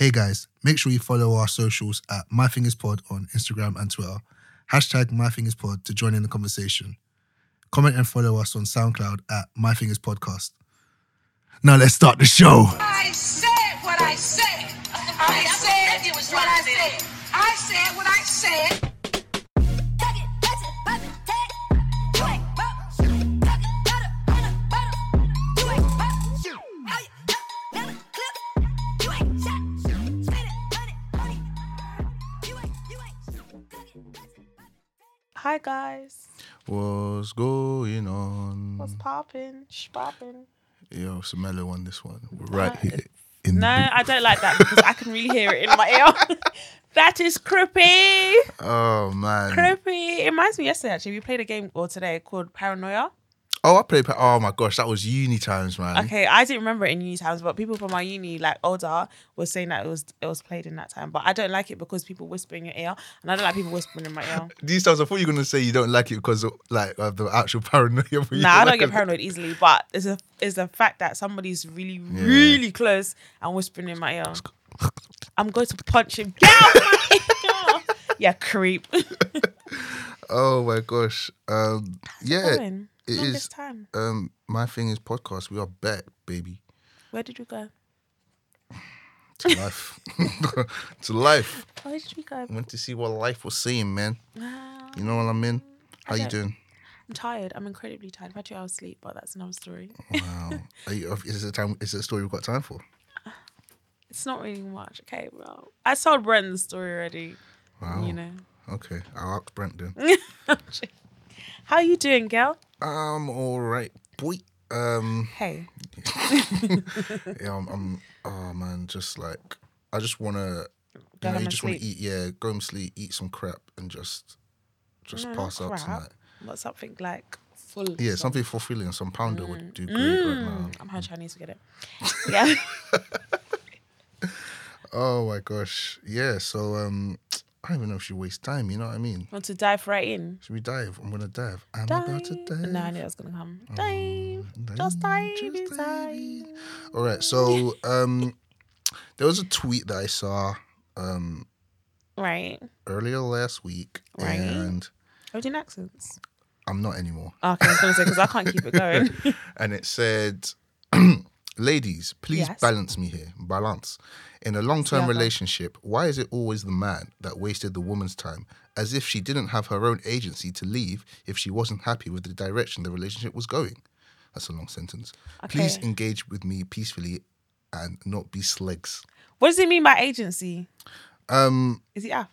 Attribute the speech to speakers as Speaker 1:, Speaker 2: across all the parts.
Speaker 1: Hey guys, make sure you follow our socials at MyFingersPod on Instagram and Twitter. Hashtag MyFingersPod to join in the conversation. Comment and follow us on SoundCloud at MyFingersPodcast. Now let's start the show.
Speaker 2: I said what I said. I said what I said. I said what I said.
Speaker 3: Hi guys,
Speaker 1: What's going on?
Speaker 3: what's poppin'? Poppin'?
Speaker 1: Yo, it's a mellow one, this one. We're uh, right here in
Speaker 3: No,
Speaker 1: the
Speaker 3: I don't like that because I can really hear it in my ear. that is creepy,
Speaker 1: Oh man.
Speaker 3: creepy. It reminds me yesterday actually. We played a game or today called Paranoia.
Speaker 1: Oh, I played. Oh my gosh, that was uni times, man.
Speaker 3: Okay, I didn't remember it in uni times, but people from my uni, like older, was saying that it was it was played in that time. But I don't like it because people whisper in your ear, and I don't like people whispering in my ear.
Speaker 1: These times, I thought you were gonna say you don't like it because of like of the actual paranoia.
Speaker 3: Nah, I don't
Speaker 1: like
Speaker 3: get
Speaker 1: it.
Speaker 3: paranoid easily, but it's a it's the fact that somebody's really really close and whispering in my ear. I'm going to punch him. Get out my ear! Yeah, creep.
Speaker 1: Oh my gosh. Um, yeah,
Speaker 3: Going?
Speaker 1: It
Speaker 3: Longest
Speaker 1: is.
Speaker 3: time.
Speaker 1: Um, My Fingers podcast. We are back, baby,
Speaker 3: Where did we go?
Speaker 1: to life, to life.
Speaker 3: Where did we go?
Speaker 1: Went to see what life was saying, man.
Speaker 3: Ah,
Speaker 1: You know what I mean? How you doing?
Speaker 3: I'm tired. I'm incredibly tired. I've had two hours sleep, but that's another story.
Speaker 1: Wow. Are you, is it a time? Is it a story we've got time for?
Speaker 3: It's not really much. Okay, well, I told Bren the story already.
Speaker 1: Wow.
Speaker 3: You know.
Speaker 1: Okay, I'll ask Brent then.
Speaker 3: How are you doing, girl?
Speaker 1: I'm all right, boy. Um,
Speaker 3: Hey.
Speaker 1: yeah, I'm, I'm. Oh man, just like I just wanna.
Speaker 3: Go
Speaker 1: you know, you just want to eat, yeah, go home, sleep, eat some crap, and just, just
Speaker 3: No,
Speaker 1: pass out
Speaker 3: crap.
Speaker 1: tonight.
Speaker 3: What something like full?
Speaker 1: Yeah,
Speaker 3: stuff.
Speaker 1: something fulfilling. Some pounder would do great right now.
Speaker 3: I'm. I need to get it. Yeah.
Speaker 1: Oh my gosh, yeah. So um, I don't even know if she wastes time. You know what I mean?
Speaker 3: Want to dive right in?
Speaker 1: Should we dive? I'm gonna dive. I'm
Speaker 3: Dive.
Speaker 1: about to dive.
Speaker 3: No, I knew it was gonna come. Dive.
Speaker 1: dive,
Speaker 3: Just dive
Speaker 1: just
Speaker 3: inside.
Speaker 1: All right. So um, there was a tweet that I saw um
Speaker 3: Right.
Speaker 1: earlier last week,
Speaker 3: Right.
Speaker 1: and
Speaker 3: Are we doing accents?
Speaker 1: I'm not anymore.
Speaker 3: Okay, I was gonna say because I can't keep it going.
Speaker 1: and it said, "Ladies, please
Speaker 3: Yes.
Speaker 1: balance me here. Balance. In a long-term
Speaker 3: Yeah,
Speaker 1: relationship, why is it always the man that wasted the woman's time, as if she didn't have her own agency to leave if she wasn't happy with the direction the relationship was going?" That's a long sentence. Please
Speaker 3: Okay.
Speaker 1: engage with me peacefully and not be slugs.
Speaker 3: what does he mean by agency?
Speaker 1: Um,
Speaker 3: Is he Af?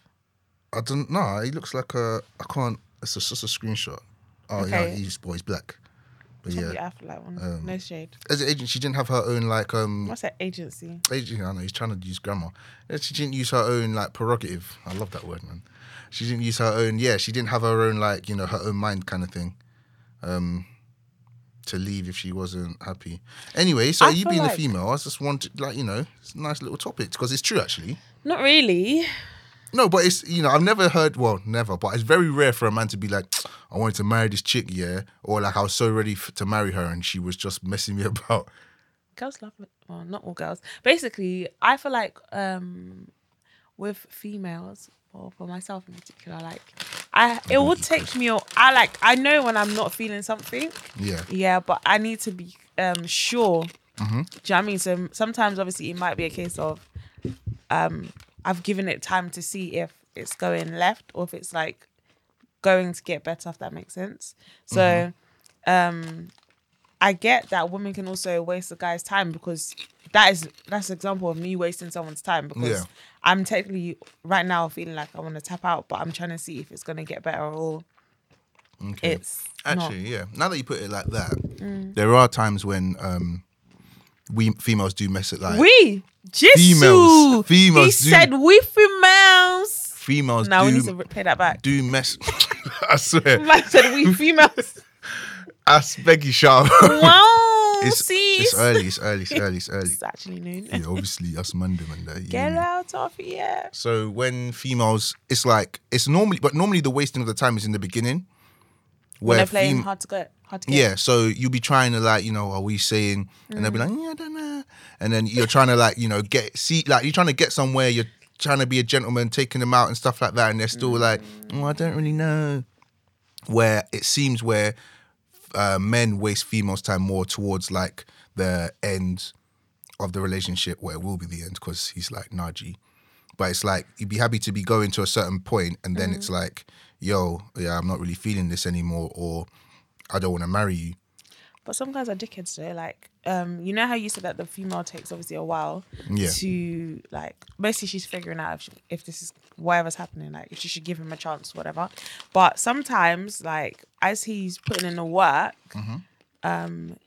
Speaker 1: I don't know. He looks like a. I can't. It's a, just a screenshot. Oh yeah,
Speaker 3: Okay.
Speaker 1: he's boy. He's black. But yeah,
Speaker 3: Af like one.
Speaker 1: Um,
Speaker 3: no shade.
Speaker 1: as an agent, she didn't have her own like um
Speaker 3: What's that agency?
Speaker 1: agent, I know he's trying to use grammar. She didn't use her own like prerogative. I love that word, man. She didn't use her own. Yeah, she didn't have her own like you know her own mind kind of thing. Um, to leave if she wasn't happy. Anyway, so
Speaker 3: I
Speaker 1: you being a female, I just wanted like you know it's a nice little topic because it's true actually.
Speaker 3: Not really.
Speaker 1: No, but it's you know I've never heard well never, but it's very rare for a man to be like I wanted to marry this chick, yeah, or like I was so ready f- to marry her and she was just messing me about.
Speaker 3: girls love. Well, not all girls. Basically, I feel like um with females, or for myself in particular, like I it would take me. I like I know when I'm not feeling something.
Speaker 1: Yeah,
Speaker 3: Yeah, but I need to be um sure.
Speaker 1: Mm-hmm.
Speaker 3: Do you know what I mean? So sometimes, obviously, it might be a case of um I've given it time to see if it's going left or if it's like going to get better. If that makes sense. So,
Speaker 1: Mm-hmm.
Speaker 3: um, I get that women can also waste a guy's time because that is that's an example of me wasting someone's time because
Speaker 1: Yeah.
Speaker 3: I'm technically right now feeling like I want to tap out, but I'm trying to see if it's gonna get better or
Speaker 1: okay.
Speaker 3: it's not.
Speaker 1: Actually, yeah. Now that you put it like that, there are times when um we females do mess it like
Speaker 3: We Jesus.
Speaker 1: Females- females
Speaker 3: He
Speaker 1: do-
Speaker 3: said we females.
Speaker 1: females
Speaker 3: Now we need to pay that back.
Speaker 1: do mess. I swear,
Speaker 3: Man said we females.
Speaker 1: ask Becky Sharp.
Speaker 3: wow.
Speaker 1: it's,
Speaker 3: see,
Speaker 1: it's early. It's early. It's early. It's early.
Speaker 3: It's actually noon.
Speaker 1: Yeah, obviously us Monday and that.
Speaker 3: Get out of here.
Speaker 1: So when females, it's like it's normally, but normally the wasting of the time is in the beginning.
Speaker 3: when they're playing
Speaker 1: fem-
Speaker 3: hard to get. Hard to get.
Speaker 1: Yeah, so you'll be trying to like, you know, are we saying? And they'll be like, yeah, I don't know. And then you're trying to like, you know, get see, like you're trying to get somewhere. You're trying to be a gentleman, taking them out and stuff like that, and they're still like, oh, I don't really know. Where it seems where uh, men waste females' time more towards like the end of the relationship, where it will be the end because he's like Naji. But it's like you'd be happy to be going to a certain point, and then it's like, yo, yeah, I'm not really feeling this anymore, or I don't want to marry you.
Speaker 3: But some guys are dickheads though. Like, um, you know how you said that the female takes obviously a while
Speaker 1: Yeah.
Speaker 3: to like basically she's figuring out if, she, if this is whatever's happening, like if she should give him a chance, whatever. But sometimes, like as he's putting in the work, um,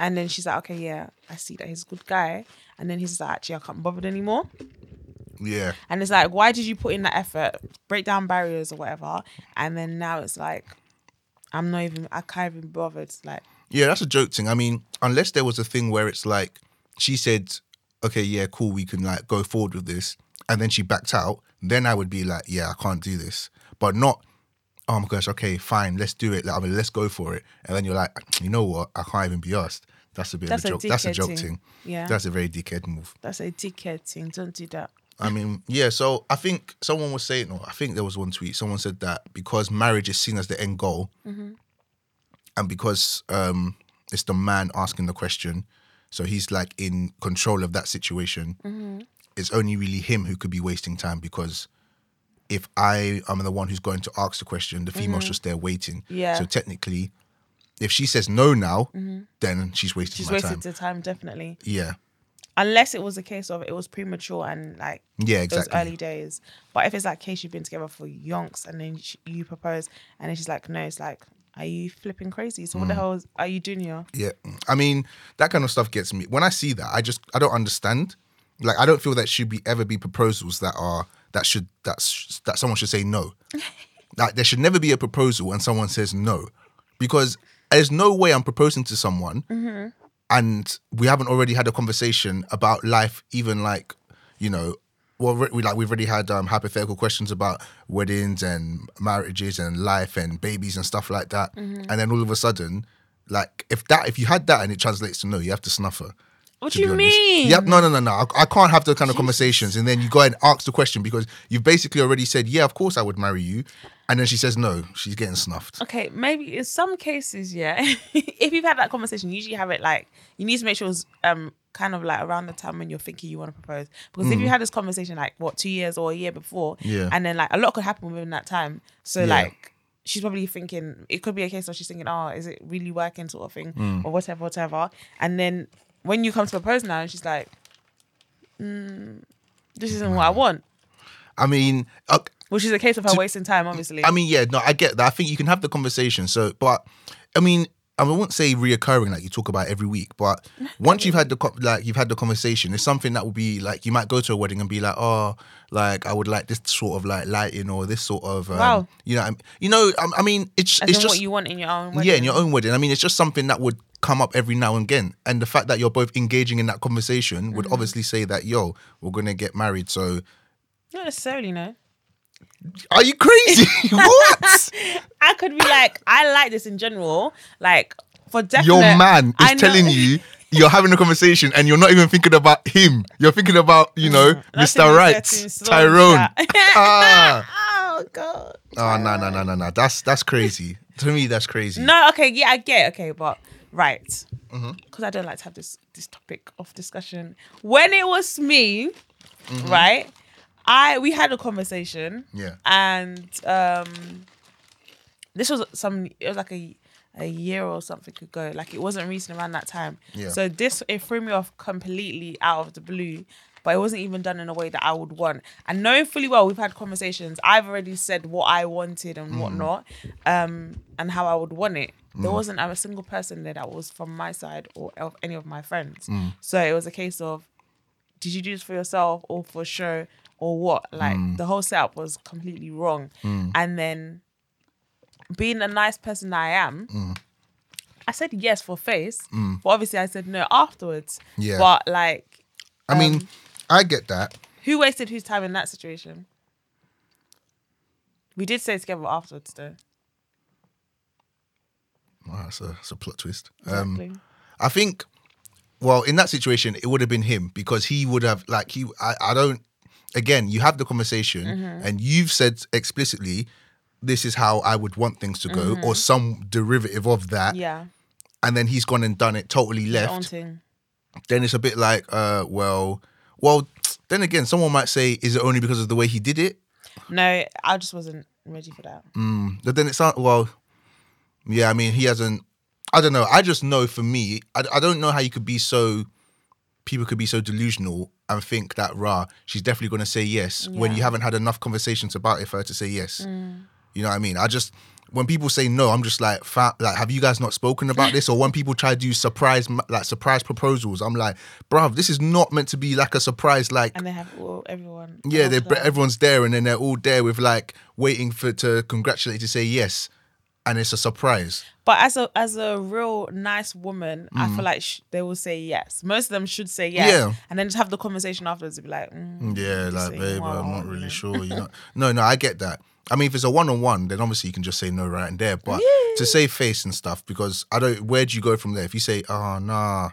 Speaker 3: and then she's like, okay, yeah, I see that he's a good guy, and then he's like, actually, I can't be bothered anymore.
Speaker 1: Yeah.
Speaker 3: And it's like, why did you put in that effort, break down barriers or whatever, and then now it's like, I'm not even, I can't even bother. It's Like,
Speaker 1: Yeah, that's a joke thing. I mean, unless there was a thing where it's like she said, "Okay, yeah, cool, we can like go forward with this," and then she backed out, then I would be like, "Yeah, I can't do this." But not, "Oh my gosh, okay, fine, let's do it." Like, I mean, let's go for it. And then you're like, "You know what? I can't even be asked." That's a bit
Speaker 3: That's
Speaker 1: of
Speaker 3: a
Speaker 1: a joke. That's a joke
Speaker 3: thing.
Speaker 1: thing.
Speaker 3: Yeah.
Speaker 1: That's a very dickhead move.
Speaker 3: That's a dickhead thing. Don't do that.
Speaker 1: I mean, yeah. So I think someone was saying, or I think there was one tweet. Someone said that because marriage is seen as the end goal, mm-hmm. and because um, it's the man asking the question, so he's like in control of that situation. Mm-hmm. It's only really him who could be wasting time because if I am the one who's going to ask the question, the female's mm-hmm. just there waiting.
Speaker 3: Yeah.
Speaker 1: So technically, if she says no now, then she's wasting
Speaker 3: She's wasted
Speaker 1: time.
Speaker 3: the time, definitely.
Speaker 1: Yeah.
Speaker 3: Unless it was a case of it was premature and like
Speaker 1: Yeah,
Speaker 3: those
Speaker 1: exactly.
Speaker 3: early days. But if it's like case you've been together for yonks and then you propose and then she's like, no, it's like, are you flipping crazy? So
Speaker 1: Mm.
Speaker 3: what the hell is, are you doing here?
Speaker 1: Yeah, I mean that kind of stuff gets me. When I see that, I just I don't understand. Like I don't feel that should be ever be proposals that are that should that's that someone should say no. like there should never be a proposal and someone says no, because there's no way I'm proposing to someone and we haven't already had a conversation about life. Even like you know. Well, we like we've already had um, hypothetical questions about weddings and marriages and life and babies and stuff like that, and then all of a sudden, like if that if you had that and it translates to no, you have to snuff her.
Speaker 3: What do you mean?
Speaker 1: Yep, no, no, no, no. I, I can't have those kind of conversations, and then you go and ask the question because you've basically already said, "Yeah, of course I would marry you," and then she says no. She's getting snuffed.
Speaker 3: Okay, maybe in some cases, yeah. if you've had that conversation, you usually have it like you need to make sure it's um kind of like around the time when you're thinking you want to propose. Because if you had this conversation like what two years or a year before,
Speaker 1: Mm. Yeah.
Speaker 3: and then like a lot could happen within that time. So
Speaker 1: Yeah.
Speaker 3: like she's probably thinking it could be a case of she's thinking, oh, is it really working, sort of thing,
Speaker 1: Mm.
Speaker 3: or whatever, whatever. And then when you come to propose now, and she's like, mm, this isn't what I want.
Speaker 1: I mean, uh,
Speaker 3: Which is a case of her wasting time, obviously.
Speaker 1: I mean, yeah, no, I get that. I think you can have the conversation. So, but I mean, I won't say reoccurring like you talk about every week, but once you've had the like you've had the conversation, it's something that will be like you might go to a wedding and be like, oh, like I would like this sort of like lighting or this sort of, um,
Speaker 3: Wow.
Speaker 1: you know, I'm- you know, I, I mean, it's
Speaker 3: As
Speaker 1: it's just
Speaker 3: what you want in your own
Speaker 1: yeah, in your own wedding. I mean, it's just something that would come up every now and again, and the fact that you're both engaging in that conversation would mm-hmm. obviously say that yo, we're gonna get married. So,
Speaker 3: Not necessarily, no.
Speaker 1: are you crazy? what?
Speaker 3: I could be like, I like this in general. Like for definite.
Speaker 1: Your man
Speaker 3: I
Speaker 1: is
Speaker 3: know-
Speaker 1: telling you you're having a conversation and you're not even thinking about him. You're thinking about, you know,
Speaker 3: mm,
Speaker 1: Mr.
Speaker 3: in
Speaker 1: Right, Tyrone. ah.
Speaker 3: oh god.
Speaker 1: Oh no, no, no, no, no. That's that's crazy. To me, that's crazy.
Speaker 3: No, okay, yeah, I get, okay, but right, because
Speaker 1: Mm-hmm.
Speaker 3: I don't like to have this this topic of discussion. When it was me,
Speaker 1: Mm-hmm.
Speaker 3: right, I we had a conversation,
Speaker 1: Yeah.
Speaker 3: and um, this was some. It was like a a year or something ago. Like it wasn't recent around that time.
Speaker 1: Yeah.
Speaker 3: So this it threw me off completely out of the blue. But it wasn't even done in a way that I would want. And knowing fully well, we've had conversations. I've already said what I wanted and mm. whatnot, um, and how I would want it. There mm. wasn't a single person there that was from my side or of any of my friends. Mm. So it was a case of, did you do this for yourself or for show or what? Like the whole setup was completely wrong. And then being a nice person that I am, I said yes for face, but obviously I said no afterwards.
Speaker 1: Yeah.
Speaker 3: But like,
Speaker 1: I mean,
Speaker 3: um,
Speaker 1: I get that.
Speaker 3: who wasted whose time in that situation? We did stay together afterwards though.
Speaker 1: Wow, that's a, that's a plot twist. Um,
Speaker 3: Exactly.
Speaker 1: I think, well, in that situation, it would have been him because he would have like he. I, I don't. Again, you have the conversation,
Speaker 3: Mm-hmm.
Speaker 1: and you've said explicitly, "This is how I would want things to go," or some derivative of that,
Speaker 3: Mm-hmm. yeah.
Speaker 1: and then he's gone and done it totally left. Then it's a bit like, uh, well, well. Then again, someone might say, "Is it only because of the way he did it?"
Speaker 3: No, I just wasn't ready for that.
Speaker 1: Mm, but then it's not. Well, yeah. I mean, he hasn't. I don't know. I just know for me, I, I don't know how you could be so. People could be so delusional and think that rah, she's definitely going to say yes when you haven't had enough conversations about it for her to say yes. You know what I mean? I just when people say no, I'm just like, fa- like, have you guys not spoken about this? Or when people try to do surprise, like surprise proposals, I'm like, bruv, this is not meant to be like a surprise. Like,
Speaker 3: And they have all everyone.
Speaker 1: yeah, they everyone's there, and then they're all there with like waiting for to congratulate to say yes, and it's a surprise.
Speaker 3: But as a as a real nice woman, I feel like sh- they will say yes. Most of them should say yes,
Speaker 1: Mm. Yeah.
Speaker 3: and then just have the conversation afterwards to be like, mm,
Speaker 1: Yeah, like
Speaker 3: saying,
Speaker 1: babe,
Speaker 3: wow,
Speaker 1: I'm not really sure. You know, no, no, I get that. I mean, if it's a one on one, then obviously you can just say no right and there. But to save face and stuff, because I don't. Where do you go from there? If you say, oh nah,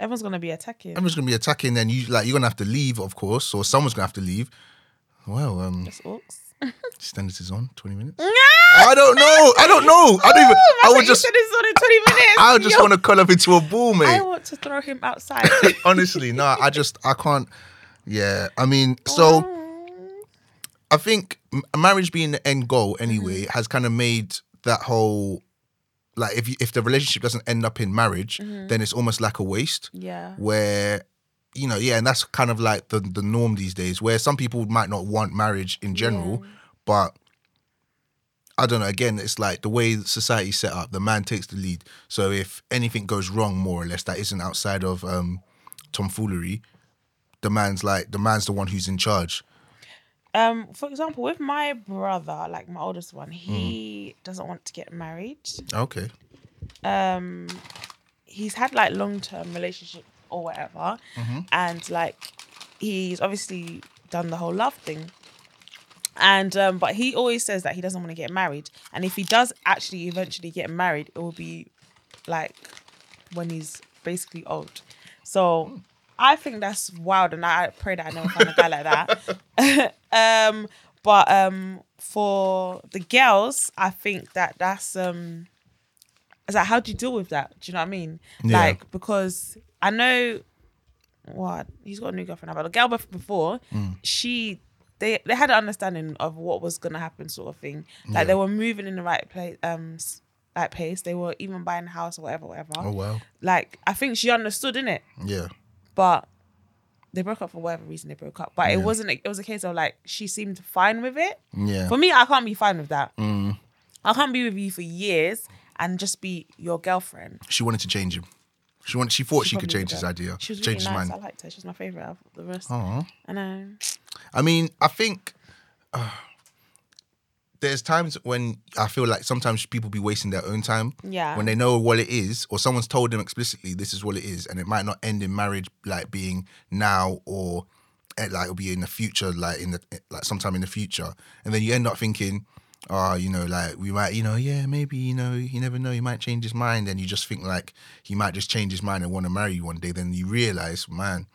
Speaker 3: Everyone's gonna be attacking.
Speaker 1: everyone's gonna be attacking, then you like you're gonna have to leave, of course, or someone's gonna have to leave. Well, um,
Speaker 3: orcs.
Speaker 1: standards is on twenty minutes. I don't know. I don't know. I don't even. I would just.
Speaker 3: Said it's twenty minutes.
Speaker 1: I would just want to curl up into a ball, mate.
Speaker 3: I want to throw him outside.
Speaker 1: honestly no i just i can't yeah i mean so mm. i think marriage being the end goal anyway mm-hmm. has kind of made that whole like if you, if the relationship doesn't end up in marriage mm-hmm. then it's almost like a waste
Speaker 3: yeah.
Speaker 1: where you know yeah and that's kind of like the the norm these days where some people might not want marriage in general but I don't know. Again, it's like the way society's set up. The man takes the lead. So if anything goes wrong, more or less, that isn't outside of um, tomfoolery, the man's like the man's the one who's in charge.
Speaker 3: Um, for example, with my brother, like my oldest one,
Speaker 1: Mm.
Speaker 3: he doesn't want to get married.
Speaker 1: Okay.
Speaker 3: um he's had like long term relationship or whatever and like he's obviously done the whole love thing and um but he always says that he doesn't want to get married. And if he does actually eventually get married it will be like when he's basically old. So i think that's wild and i pray that i never find a guy like that. Um but um for the girls i think that that's um it's like how do you deal with that? Do you know what i mean?
Speaker 1: Yeah.
Speaker 3: like because i know what he's got a new girlfriend now, but the girl before
Speaker 1: Mm.
Speaker 3: she they they had an understanding of what was gonna happen sort of thing like
Speaker 1: Yeah.
Speaker 3: they were moving in the right place um like pace they were even buying a house or whatever whatever
Speaker 1: Oh wow.
Speaker 3: like i think she understood in it
Speaker 1: Yeah.
Speaker 3: but they broke up for whatever reason they broke up but
Speaker 1: Yeah.
Speaker 3: it wasn't it was a case of like she seemed fine with it
Speaker 1: Yeah.
Speaker 3: for me i can't be fine with that
Speaker 1: Mm.
Speaker 3: i can't be with you for years and just be your girlfriend
Speaker 1: She wanted to change him. She wanted. She thought she, could change his idea.
Speaker 3: she was
Speaker 1: change
Speaker 3: really
Speaker 1: his
Speaker 3: nice
Speaker 1: mind.
Speaker 3: i liked her she was my favorite of the rest
Speaker 1: Aw.
Speaker 3: i know
Speaker 1: I mean, I think uh, there's times when I feel like sometimes people be wasting their own time.
Speaker 3: Yeah.
Speaker 1: When they know what it is, or someone's told them explicitly this is what it is, and it might not end in marriage, like being now or eh, like it'll be in the future, like in the like sometime in the future, and then you end up thinking. Oh, you know, like we might, you know, yeah, maybe, you know, you never know, he might change his mind, and you just think like he might just change his mind and want to marry you one day. Then you realize, man,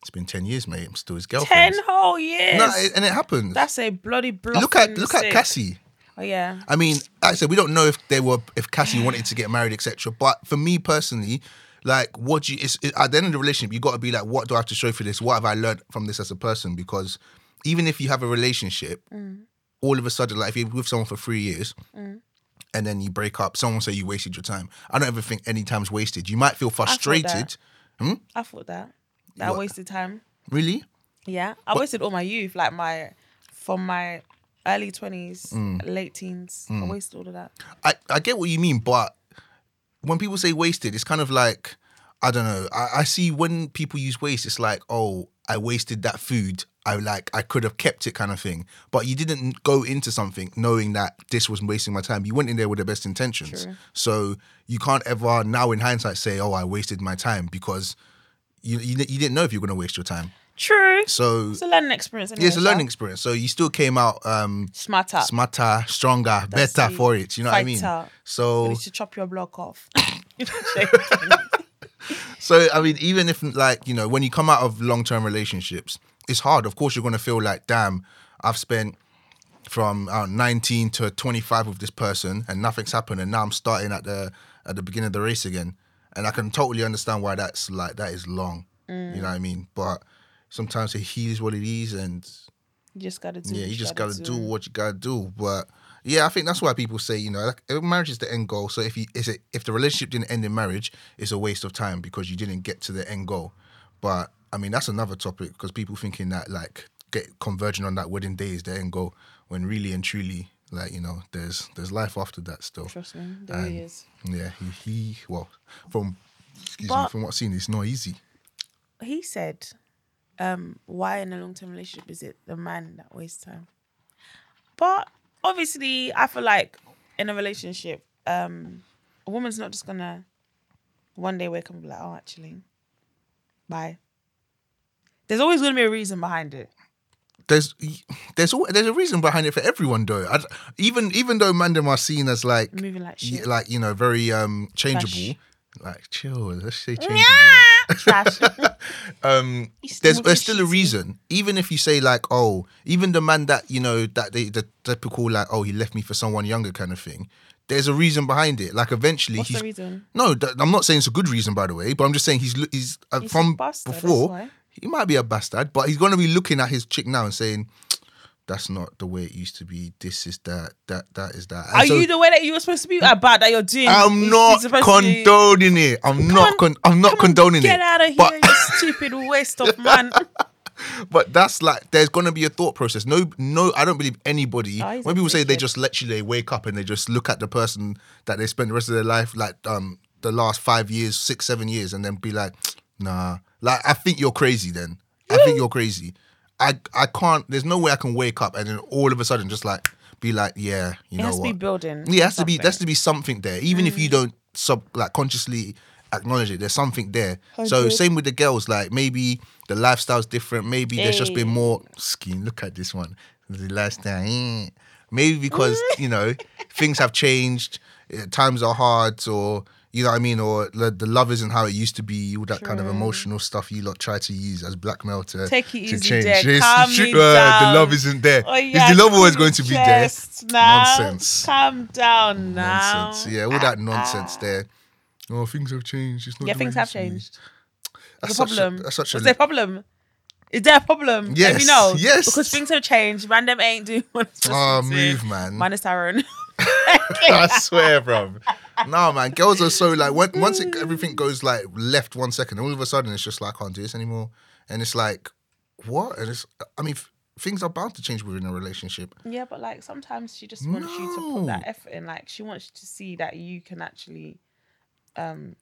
Speaker 1: it's been ten years, mate. I'm still his girlfriend.
Speaker 3: Ten whole years.
Speaker 1: No, it- and it happens.
Speaker 3: That's a bloody bluff.
Speaker 1: look at look at Cassie.
Speaker 3: Oh yeah.
Speaker 1: I mean, like I said, we don't know if they were if Cassie wanted to get married, etc. But for me personally, like, what do you? It's, it, at the end of the relationship, you got to be like, what do I have to show for this? What have I learned from this as a person? Because even if you have a relationship, mm. All of a sudden, like if you're with someone for three years. Mm. And then you break up. Someone say you wasted your time. I don't ever think any time's wasted. You might feel frustrated. Hmm?
Speaker 3: I thought that. That I wasted time.
Speaker 1: Really?
Speaker 3: Yeah. I wasted all my youth, like my from my early twenties,
Speaker 1: Mm.
Speaker 3: late teens. I mm. wasted all of that.
Speaker 1: I, I get what you mean, but when people say wasted, it's kind of like I don't know. I, I see when people use waste, it's like, oh, I wasted that food. I like I could have kept it kind of thing. But you didn't go into something knowing that this was wasting my time. You went in there with the best intentions.
Speaker 3: True.
Speaker 1: So you can't ever now in hindsight say, oh, I wasted my time because you you, you didn't know if you were going to waste your time.
Speaker 3: True.
Speaker 1: So
Speaker 3: It's a learning experience. Anyway,
Speaker 1: yeah, it's a learning experience. So you still came out um,
Speaker 3: Smarter.
Speaker 1: smarter, stronger,
Speaker 3: That's
Speaker 1: better
Speaker 3: it.
Speaker 1: for it. You know what I mean? So
Speaker 3: You need to chop your block off.
Speaker 1: So I mean, even if like you know, when you come out of long term relationships, it's hard. Of course, you're gonna feel like, damn, I've spent from uh, 19 to 25 with this person, and nothing's happened, and now I'm starting at the at the beginning of the race again, and I can totally understand why that's like that is long.
Speaker 3: Mm.
Speaker 1: You know what I mean? But sometimes it is what it is, and
Speaker 3: you just gotta do.
Speaker 1: yeah,
Speaker 3: what
Speaker 1: you just gotta do
Speaker 3: do.
Speaker 1: what you gotta do. But yeah, I think that's why people say, you know, like marriage is the end goal. So if you is it if the relationship didn't end in marriage, it's a waste of time because you didn't get to the end goal. But I mean, that's another topic because people thinking that like get converging on that wedding day is the end goal when really and truly, like you know, there's there's life after that still.
Speaker 3: Trust me, there he is.
Speaker 1: Yeah, he, he well from excuse me from what I've seen, it's not easy.
Speaker 3: He said, um, "Why in a long term relationship is it the man that wastes time?" But obviously, I feel like in a relationship, um, a woman's not just gonna one day wake up and be like, "Oh, actually, bye." There's always gonna be a reason behind it.
Speaker 1: there's there's there's a reason behind it for everyone though. I, even even though Mandem are seen as like
Speaker 3: Moving like shit.
Speaker 1: like you know very um changeable,
Speaker 3: Trash.
Speaker 1: like chill. Let's say changeable.
Speaker 3: Trash.
Speaker 1: um, there's
Speaker 3: still
Speaker 1: there's still a reason. Even if you say like oh, even the man that you know that they the typical like oh he left me for someone younger kind of thing. There's a reason behind it. Like eventually
Speaker 3: What's
Speaker 1: he's
Speaker 3: the reason?
Speaker 1: no. th- I'm not saying it's a good reason by the way, but I'm just saying he's he's, uh,
Speaker 3: He's
Speaker 1: from
Speaker 3: bastard,
Speaker 1: before. He might be a bastard, but he's gonna be looking at his chick now and saying. That's not the way it used to be. This is that. That that is that. And
Speaker 3: Are
Speaker 1: so
Speaker 3: you the way that you were supposed to be? Bad that you're doing?
Speaker 1: I'm not
Speaker 3: it's supposed be-
Speaker 1: condoning it. I'm not. Con- I'm not condoning
Speaker 3: get
Speaker 1: it.
Speaker 3: Get out of here, you stupid waste of man.
Speaker 1: but that's like there's gonna be a thought process. No, no, I don't believe anybody.
Speaker 3: Oh,
Speaker 1: when people say they just literally they wake up and they just look at the person that they spend the rest of their life, like um the last five years, six, seven years, and then be like, nah. Like I think you're crazy. Then I think you're crazy. I I can't. There's no way I can wake up and then all of a sudden just like be like, yeah, you
Speaker 3: It
Speaker 1: know
Speaker 3: has to
Speaker 1: what?
Speaker 3: be building.
Speaker 1: Yeah, it has to be.
Speaker 3: something. Mm.
Speaker 1: There has to be something there, even if you don't sub like consciously acknowledge it. There's something there. So
Speaker 3: Hundred.
Speaker 1: same with the girls. Like maybe the lifestyle's different. Maybe there's just been more skin. Look at this one. The lifestyle. eh. Maybe because you know things have changed. eh, Times are hard, or you know what I mean, or the, the love isn't how it used to be. All that kind of emotional stuff you lot try to use as blackmail to
Speaker 3: Take it
Speaker 1: to
Speaker 3: easy
Speaker 1: change. Yes,
Speaker 3: calm
Speaker 1: true,
Speaker 3: me
Speaker 1: uh,
Speaker 3: down.
Speaker 1: The love isn't there.
Speaker 3: Oh,
Speaker 1: Is the love always going to be there?
Speaker 3: Now.
Speaker 1: Nonsense.
Speaker 3: Calm down now.
Speaker 1: nonsense. Yeah, all that nonsense there. Oh, things have changed. It's not
Speaker 3: Yeah, things have
Speaker 1: used to be.
Speaker 3: changed.
Speaker 1: That's
Speaker 3: What's the
Speaker 1: such a-
Speaker 3: problem?
Speaker 1: that's such a
Speaker 3: their problem? Is there a problem? Let me know.
Speaker 1: yes.
Speaker 3: Because things have changed. Random ain't doing what it's supposed
Speaker 1: Oh,
Speaker 3: to
Speaker 1: move,
Speaker 3: do.
Speaker 1: man.
Speaker 3: Minus Aaron.
Speaker 1: I swear, bro. No, man. Girls are so like when, once it, everything goes like left one second, all of a sudden it's just like I can't do this anymore, and it's like what? And it's I mean f- things are bound to change within a relationship.
Speaker 3: yeah, but like sometimes she just wants you to put that effort in. Like she wants you to see that you can actually um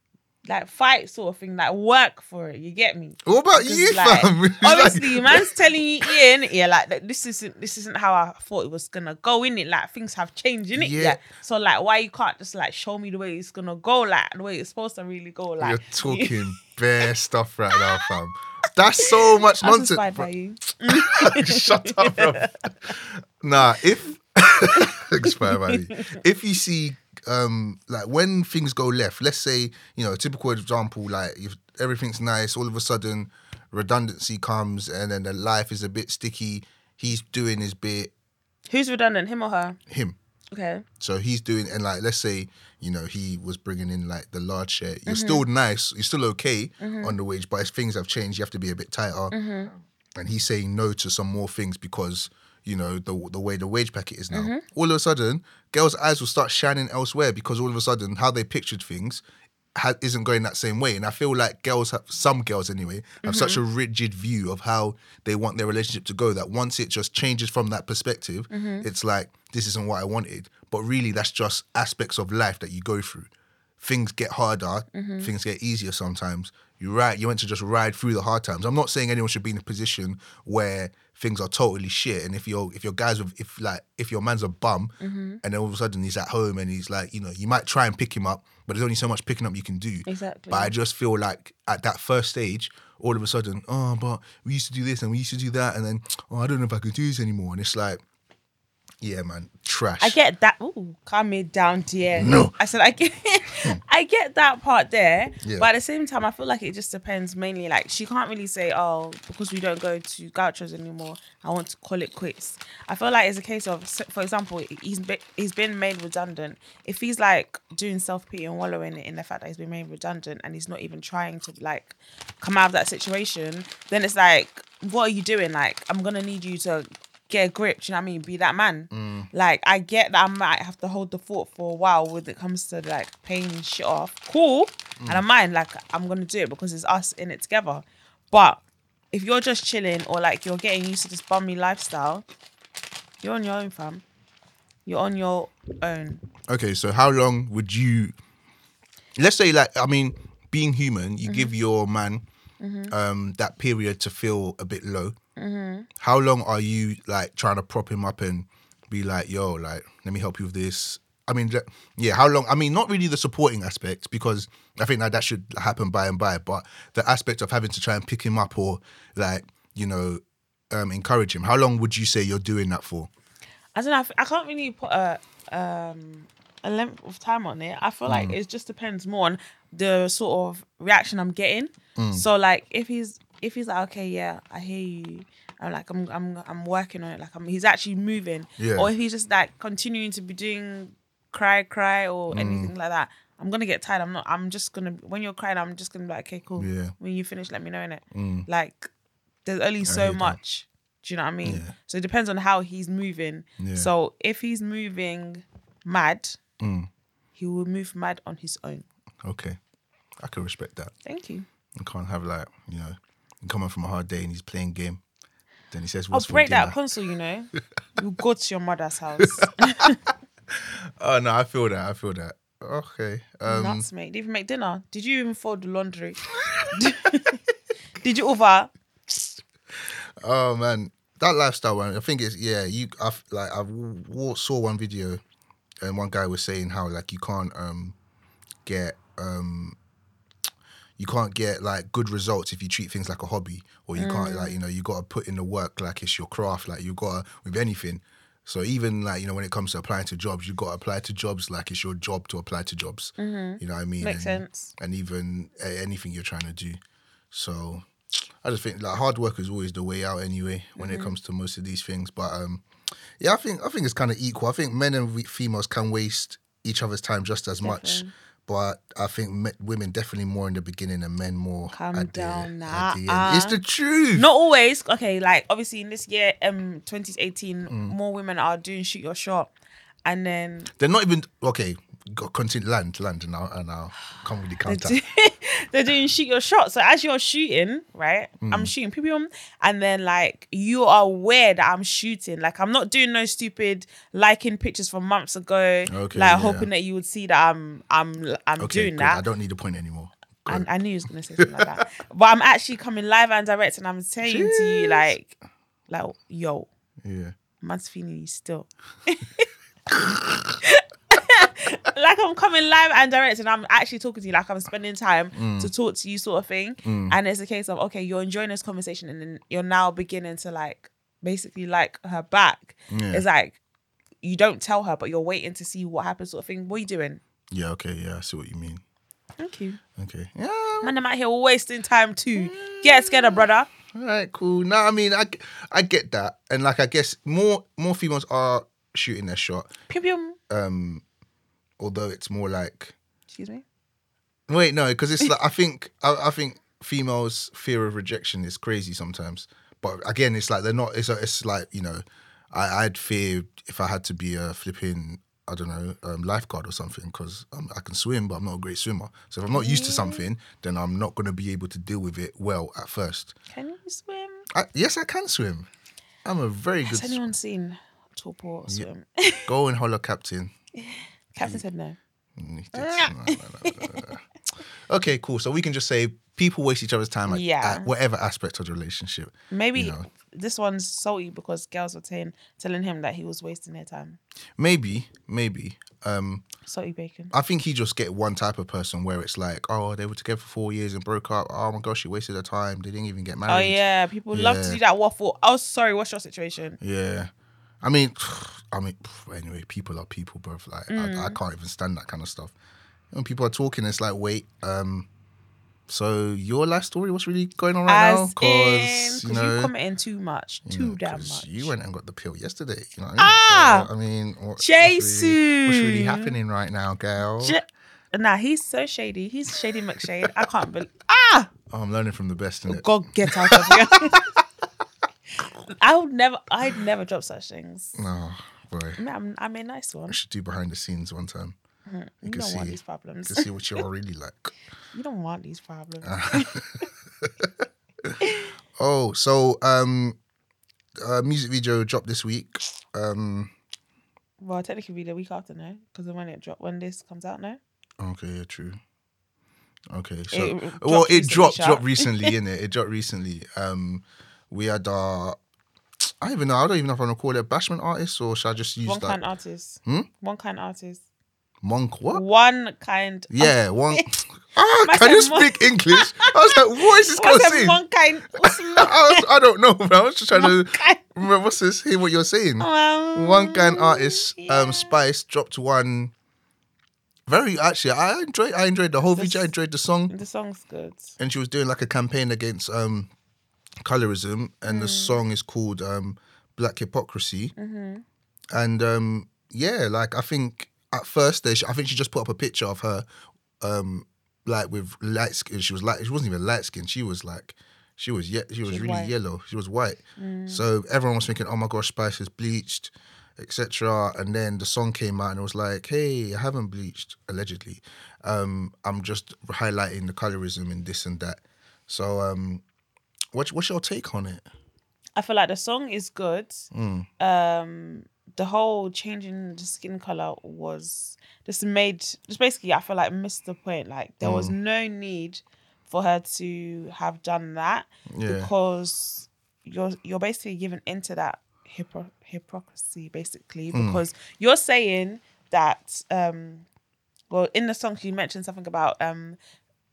Speaker 3: like fight sort of thing, like work for it. You get me?
Speaker 1: What about
Speaker 3: Because,
Speaker 1: you,
Speaker 3: like,
Speaker 1: fam? It's like-
Speaker 3: obviously, man's telling you, Ian, yeah, like this isn't this isn't how I thought it was gonna go in it. Like things have changed in it,
Speaker 1: Yeah.
Speaker 3: yeah. So like, why you can't just like show me the way it's gonna go, like the way it's supposed to really go, like
Speaker 1: You're talking bare stuff right now, fam. That's so much
Speaker 3: I was
Speaker 1: nonsense.
Speaker 3: by you.
Speaker 1: Shut up, bro. nah, if expired by me. If you see um like when things go left, let's say, you know, a typical example, like if everything's nice, all of a sudden redundancy comes and then the life is a bit sticky, he's doing his bit,
Speaker 3: Who's redundant, him or her?
Speaker 1: him.
Speaker 3: Okay.
Speaker 1: So he's doing, and like, let's say, you know, he was bringing in like the large share.
Speaker 3: Mm-hmm.
Speaker 1: You're still nice, you're still okay on the wage, but as things have changed, you have to be a bit tighter.
Speaker 3: Mm-hmm.
Speaker 1: And he's saying no to some more things because, you know, the the way the wage packet is now.
Speaker 3: Mm-hmm.
Speaker 1: All of a sudden, girls' eyes will start shining elsewhere because all of a sudden, how they pictured things ha- isn't going that same way. And I feel like girls have, some girls anyway, have such a
Speaker 3: Mm-hmm.
Speaker 1: rigid view of how they want their relationship to go that once it just changes from that perspective,
Speaker 3: Mm-hmm.
Speaker 1: it's like, this isn't what I wanted. But really, that's just aspects of life that you go through. Things get harder,
Speaker 3: Mm-hmm.
Speaker 1: things get easier sometimes. You're right, you want to just ride through the hard times. I'm not saying anyone should be in a position where things are totally shit, and if your if your guys with if like if your man's a bum,
Speaker 3: Mm-hmm.
Speaker 1: and then all of a sudden he's at home and he's like, you know, you might try and pick him up, but there's only so much picking up you can do.
Speaker 3: Exactly.
Speaker 1: But I just feel like at that first stage, all of a sudden, oh, but we used to do this and we used to do that, and then oh, I don't know if I could do this anymore, and it's like, yeah, man, trash.
Speaker 3: I get that. Ooh, calm it down, dear.
Speaker 1: No.
Speaker 3: I said I get, hmm. I get that part there.
Speaker 1: Yeah.
Speaker 3: But at the same time, I feel like it just depends mainly. Like she can't really say, oh, because we don't go to gauchos anymore, I want to call it quits. I feel like it's a case of, for example, he's be, he's been made redundant. If he's like doing self pity and wallowing in the fact that he's been made redundant and he's not even trying to like come out of that situation, then it's like, what are you doing? Like, I'm gonna need you to get a grip. Do you know what I mean? Be that man.
Speaker 1: Mm.
Speaker 3: Like I get that I might have to hold the fort for a while when it comes to like paying shit off. Cool.
Speaker 1: Mm.
Speaker 3: And I mind like I'm gonna do it because it's us in it together. But if you're just chilling or like you're getting used to this bummy lifestyle, you're on your own, fam. You're on your own.
Speaker 1: Okay, so how long would you? Let's say, like, I mean, being human, you give your man um, that period to feel a bit low. How long are you like trying to prop him up and be like, "Yo, like, let me help you with this"? I mean, yeah, how long? I mean, not really the supporting aspect because I think that that should happen by and by, but the aspect of having to try and pick him up or like, you know, um, encourage him. How long would you say you're doing that for?
Speaker 3: I don't know. I can't really put a um a length of time on it. I feel like it just depends more on the sort of reaction I'm getting. So like if he's if he's like okay yeah I hear you. I'm like I'm I'm I'm working on it. Like I'm he's actually moving.
Speaker 1: Yeah.
Speaker 3: Or if he's just like continuing to be doing cry cry or anything like that. I'm gonna get tired. I'm not. I'm just gonna. When you're crying, I'm just gonna be like, okay, cool.
Speaker 1: Yeah.
Speaker 3: When you finish, let me know in it. Like, there's only so
Speaker 1: hear that.
Speaker 3: much. Do you know what I mean?
Speaker 1: Yeah.
Speaker 3: So it depends on how he's moving.
Speaker 1: Yeah.
Speaker 3: So if he's moving mad,
Speaker 1: Mm.
Speaker 3: he will move mad on his own.
Speaker 1: Okay, I can respect that.
Speaker 3: Thank you.
Speaker 1: You can't have like, you know, coming from a hard day and he's playing game. Then he says,
Speaker 3: I'll
Speaker 1: "What's for
Speaker 3: break that
Speaker 1: dinner?"
Speaker 3: console, you know. you go to your mother's house.
Speaker 1: Oh no, I feel that. I feel that. Okay. Um,
Speaker 3: Nuts, mate. Did you even make dinner? Did you even fold the laundry? Did you over?
Speaker 1: oh man, that lifestyle one. I think it's yeah. You, I've like I w- saw one video, and one guy was saying how like you can't um get um you can't get like good results if you treat things like a hobby or you can't like you know you got to put in the work like it's your craft like you got to with anything. So even like you know when it comes to applying to jobs you got to apply to jobs like it's your job to apply to jobs. You know what i mean?
Speaker 3: Makes
Speaker 1: and,
Speaker 3: sense.
Speaker 1: and even uh, anything you're trying to do. So i just think like hard work is always the way out anyway when
Speaker 3: Mm-hmm.
Speaker 1: it comes to most of these things but um yeah i think i think it's kind of equal. I think men and females can waste each other's time just as much
Speaker 3: Definitely.
Speaker 1: But I think me- women definitely more in the beginning and men more
Speaker 3: Calm
Speaker 1: at the,
Speaker 3: down,
Speaker 1: the end. It's
Speaker 3: uh.
Speaker 1: the truth.
Speaker 3: Not always. Okay, like obviously in this year, um, 2018,
Speaker 1: Mm.
Speaker 3: more women are doing shoot your shot, and then
Speaker 1: They're not even okay. Got continue land, land, and I'll and I'll come with the counter.
Speaker 3: they're doing shoot your shot. So as you're shooting, right?
Speaker 1: Mm.
Speaker 3: I'm shooting, pew, and then like you are aware that I'm shooting. Like I'm not doing no stupid liking pictures from months ago.
Speaker 1: Okay,
Speaker 3: like
Speaker 1: yeah.
Speaker 3: hoping that you would see that I'm I'm I'm
Speaker 1: Okay,
Speaker 3: doing
Speaker 1: good.
Speaker 3: that.
Speaker 1: I don't need a point anymore.
Speaker 3: I. I knew he was gonna say something like that. But I'm actually coming live and direct, and I'm saying to you like, like yo,
Speaker 1: yeah.
Speaker 3: man's feeling you still. like I'm coming live and direct and I'm actually talking to you like I'm spending time
Speaker 1: Mm.
Speaker 3: to talk to you sort of thing. And it's a case of okay, you're enjoying this conversation and then you're now beginning to like basically like her back.
Speaker 1: Yeah.
Speaker 3: It's like you don't tell her, but you're waiting to see what happens sort of thing. What are you doing?
Speaker 1: Yeah. Okay. Yeah. I see what you mean.
Speaker 3: Thank you.
Speaker 1: Okay. Yeah.
Speaker 3: Man, I'm out here wasting time too. Get together, brother.
Speaker 1: All right. Cool. No, I mean, I, I get that, and like, I guess more more females are shooting their shot.
Speaker 3: Pew pew.
Speaker 1: Um, although it's more like
Speaker 3: Excuse me.
Speaker 1: Wait, no, because it's like I think I, I think females' fear of rejection is crazy sometimes. But again, it's like they're not. It's it's like you know, I, I'd fear if I had to be a flipping I don't know um, lifeguard or something because um, I can swim, but I'm not a great swimmer. So if I'm not used to something, then I'm not going to be able to deal with it well at first.
Speaker 3: Can you swim?
Speaker 1: I, yes, I can swim. I'm a very good.
Speaker 3: Has
Speaker 1: sw-
Speaker 3: anyone seen Torpor swim?
Speaker 1: Go and holler, captain.
Speaker 3: Captain said no.
Speaker 1: No, no, no. Okay, cool. So we can just say people waste each other's time at,
Speaker 3: Yeah.
Speaker 1: at whatever aspect of the relationship.
Speaker 3: Maybe
Speaker 1: you know.
Speaker 3: this one's salty because girls were telling telling him that he was wasting their time.
Speaker 1: Maybe, maybe. Um,
Speaker 3: Salty bacon.
Speaker 1: I think he just get one type of person where it's like, oh, they were together for four years and broke up. Oh my gosh, she wasted her time. They didn't even get married.
Speaker 3: Oh yeah, people love to
Speaker 1: Yeah.
Speaker 3: do that waffle. Oh, sorry. What's your situation?
Speaker 1: Yeah. I mean, I mean, anyway, people are people, bro. Like, I,
Speaker 3: Mm.
Speaker 1: I can't even stand that kind of stuff. When people are talking, it's like, wait, um, so your life story, what's really going on right now?
Speaker 3: As in,
Speaker 1: Because, you
Speaker 3: because you
Speaker 1: know,
Speaker 3: commenting too much,
Speaker 1: you
Speaker 3: too
Speaker 1: know,
Speaker 3: damn much.
Speaker 1: You went and got the pill yesterday. You know what I mean?
Speaker 3: Ah!
Speaker 1: So, I mean, what, what's, really, what's really happening right now, girl?
Speaker 3: J- Nah, he's so shady. He's shady McShade. I can't believe. Ah,
Speaker 1: Oh, I'm learning from the best in it.
Speaker 3: God, get out of here. I would never. I'd never drop such things.
Speaker 1: Oh, boy.
Speaker 3: I mean, I'm, I'm a nice one.
Speaker 1: I should do behind the scenes one time.
Speaker 3: You
Speaker 1: can
Speaker 3: don't want
Speaker 1: see-
Speaker 3: these problems.
Speaker 1: To see what you're really like.
Speaker 3: You don't want these problems.
Speaker 1: Oh, so um, uh, music video dropped this week. Um,
Speaker 3: well, technically, be the week after, no, because when it drop, when this comes out, no.
Speaker 1: okay, yeah, true. Okay, so
Speaker 3: It
Speaker 1: well, it dropped
Speaker 3: Sha.
Speaker 1: dropped recently, innit? It It dropped recently. Um, we had uh, I don't even know. I don't even know if I'm gonna call it bashment artist or should I just use
Speaker 3: One
Speaker 1: that
Speaker 3: kind artist.
Speaker 1: Hmm?
Speaker 3: One kind artist.
Speaker 1: monk? What?
Speaker 3: One kind.
Speaker 1: Yeah, one. ah,
Speaker 3: I
Speaker 1: can you speak English? I was like, what is this
Speaker 3: that
Speaker 1: saying?
Speaker 3: one kind?
Speaker 1: I, was, I don't know, but I was just trying
Speaker 3: one
Speaker 1: to
Speaker 3: kind?
Speaker 1: remember what's this. Hear what you're saying.
Speaker 3: Um,
Speaker 1: one kind artist,
Speaker 3: yeah.
Speaker 1: um, Spice dropped one. Very actually, I enjoyed. I enjoyed the whole
Speaker 3: This-
Speaker 1: video. I enjoyed the song,
Speaker 3: The song's good.
Speaker 1: and she was doing like a campaign against um, colorism, and
Speaker 3: Mm.
Speaker 1: the song is called um, "Black Hypocrisy."
Speaker 3: Mm-hmm.
Speaker 1: And um, yeah, like I think at first, they, I think she just put up a picture of her, um, like with light skin. She was like, she wasn't even light skin. She was like, she was ye- she was
Speaker 3: was
Speaker 1: really
Speaker 3: white. Mm.
Speaker 1: yellow. She was white. So everyone was thinking, oh my gosh, Spice is bleached, etc. And then the song came out and it was like, hey, I haven't bleached allegedly. Um, I'm just highlighting the colorism and this and that. So um, what, what's your take on it?
Speaker 3: I feel like the song is good.
Speaker 1: Mm.
Speaker 3: Um, the whole changing the skin color was just made. Just basically, I feel like missed the point. Like there
Speaker 1: Mm.
Speaker 3: was no need for her to have done that
Speaker 1: Yeah.
Speaker 3: because you're you're basically giving into that hypo- hypocrisy basically
Speaker 1: Hmm.
Speaker 3: because you're saying that um well in the song she mentioned something about um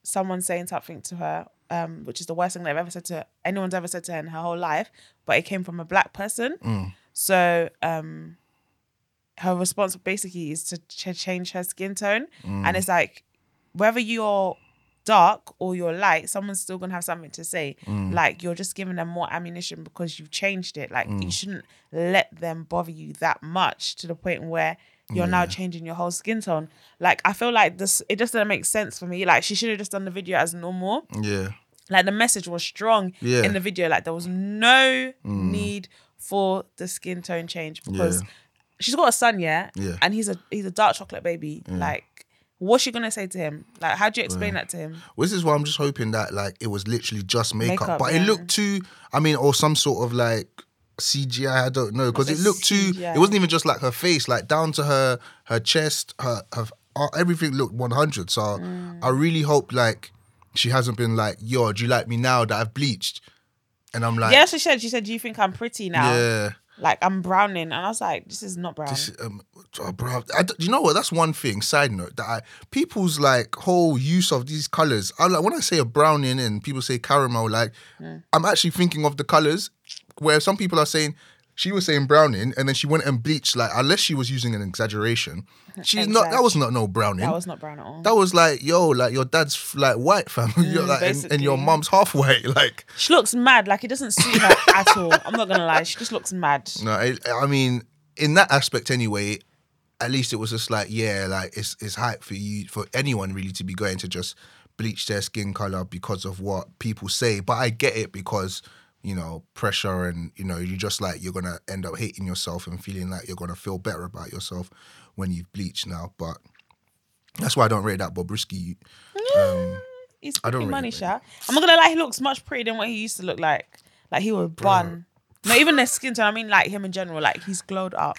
Speaker 3: someone saying something to her um which is the worst thing they've ever said to anyone's ever said to her in her whole life but it came from a black person
Speaker 1: Mm.
Speaker 3: so um her response basically is to ch- change her skin tone
Speaker 1: Mm.
Speaker 3: and it's like whether you're dark or you're light someone's still gonna have something to say
Speaker 1: Mm.
Speaker 3: like you're just giving them more ammunition because you've changed it like
Speaker 1: Mm.
Speaker 3: you shouldn't let them bother you that much to the point where you're now changing your whole skin tone like i feel like this it just doesn't make sense for me like she should have just done the video as normal
Speaker 1: Yeah.
Speaker 3: like the message was strong
Speaker 1: Yeah. Mm.
Speaker 3: in the video like there was no need for the skin tone change because
Speaker 1: Yeah.
Speaker 3: she's got a son yeah
Speaker 1: Yeah.
Speaker 3: and he's a he's a dark chocolate baby like what's she gonna say to him like how do you explain that to him
Speaker 1: Well, this is why I'm just hoping that like it was literally just makeup,
Speaker 3: Makeup,
Speaker 1: but it looked too. I mean, or some sort of like CGI. I don't know because it looked too.
Speaker 3: CGI.
Speaker 1: It wasn't even just like her face, like down to her her chest, her her uh, everything looked 100. So
Speaker 3: Mm.
Speaker 1: I really hope like she hasn't been like, yo, do you like me now that I've bleached? And I'm like,
Speaker 3: yeah she said she said do you think i'm pretty now
Speaker 1: yeah.
Speaker 3: like i'm browning and i was like this is not brown
Speaker 1: This, um, oh, bro, I you know what? That's one thing. Side note that I, people's like whole use of these colors. I like when I say a browning and people say caramel. Like I'm actually thinking of the colors where some people are saying she was saying browning and then she went and bleached. Like unless she was using an exaggeration, she's not. That was not no browning.
Speaker 3: that was not brown at all
Speaker 1: That was like yo, like your dad's like white fam, You're mm, like, and, and your mom's half white. Like
Speaker 3: she looks mad like it doesn't suit her at all i'm not gonna lie she just looks mad
Speaker 1: No, I, I mean, in that aspect anyway, at least it was just like, yeah, like it's it's hype for you for anyone really to be going to just bleach their skin color because of what people say. But I get it because you know pressure and you know you just like you're gonna end up hating yourself and feeling like you're gonna feel better about yourself when you've bleached now. But that's why I don't rate that Bobrisky. Um,
Speaker 3: He's
Speaker 1: I don't
Speaker 3: pretty
Speaker 1: really
Speaker 3: money, Sha. I'm not gonna lie, he looks much prettier than what he used to look like. Like he was bun. Not even their skin tone. I mean, like him in general. Like he's glowed up.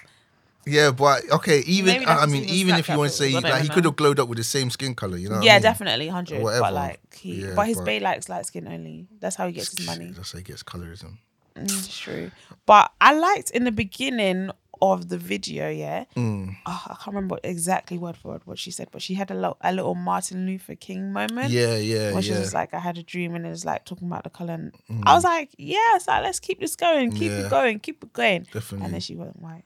Speaker 1: Yeah, but okay, even I mean,
Speaker 3: even
Speaker 1: if you want to say
Speaker 3: filters, I don't
Speaker 1: like he could have glowed up with the same skin color, you know? what I
Speaker 3: yeah,
Speaker 1: mean?
Speaker 3: definitely hundred. But like he,
Speaker 1: Yeah,
Speaker 3: but his
Speaker 1: but-
Speaker 3: bae likes light skin only. That's how he gets his money.
Speaker 1: That's how he gets colorism.
Speaker 3: Mm, It's true. But I liked in the beginning of the video, yeah.
Speaker 1: Mm.
Speaker 3: Oh, I can't remember exactly word for word what she said, but she had a, lo- a little Martin Luther King moment.
Speaker 1: Yeah, yeah,
Speaker 3: Where she
Speaker 1: yeah. Mm.
Speaker 3: was like, I had a dream and it was like talking about the color. And I was like, yes, so let's keep this going, keep
Speaker 1: Yeah.
Speaker 3: it going, keep it going.
Speaker 1: Definitely.
Speaker 3: And then she went white.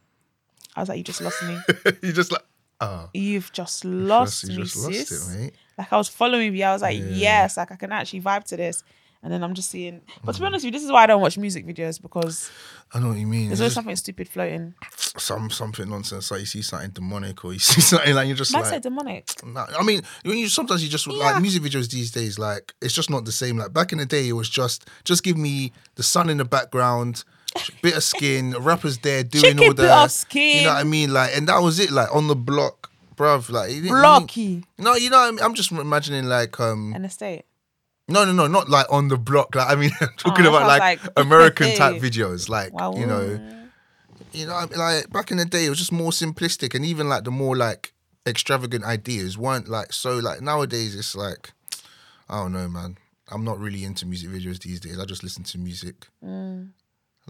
Speaker 3: I was like, you just lost me.
Speaker 1: you just like, oh,
Speaker 3: You've just lost
Speaker 1: you
Speaker 3: me,
Speaker 1: just lost
Speaker 3: sis.
Speaker 1: it, mate.
Speaker 3: Like I was following you. I was like, yes, like I can actually vibe to this. And then I'm just seeing. But
Speaker 1: Mm.
Speaker 3: to be honest with you, this is why I don't watch music videos because
Speaker 1: I know what you mean.
Speaker 3: there's always something stupid floating.
Speaker 1: some something nonsense. Like you see something demonic, or you see something like you're just
Speaker 3: That's
Speaker 1: like.
Speaker 3: like demonic.
Speaker 1: Nah, I mean, when you sometimes you just
Speaker 3: Yeah.
Speaker 1: like music videos these days. Like it's just not the same. Like back in the day, it was just just give me the sun in the background, bit of skin, rappers there doing
Speaker 3: Chicken
Speaker 1: all the.
Speaker 3: of
Speaker 1: You know what I mean? Like, and that was it. Like on the block, bruv. Like it didn't mean-
Speaker 3: Blocky.
Speaker 1: No, you know, what I mean? I'm just imagining like um.
Speaker 3: An estate.
Speaker 1: No, no, no, not like on the block. Like I mean, I'm talking
Speaker 3: Oh,
Speaker 1: about like,
Speaker 3: like,
Speaker 1: American type videos. Like
Speaker 3: Wow.
Speaker 1: you know, you know, like back in the day, it was just more simplistic, and even like the more like extravagant ideas weren't like so. Like nowadays, it's like I don't know, man. I'm not really into music videos these days. I just listen to music.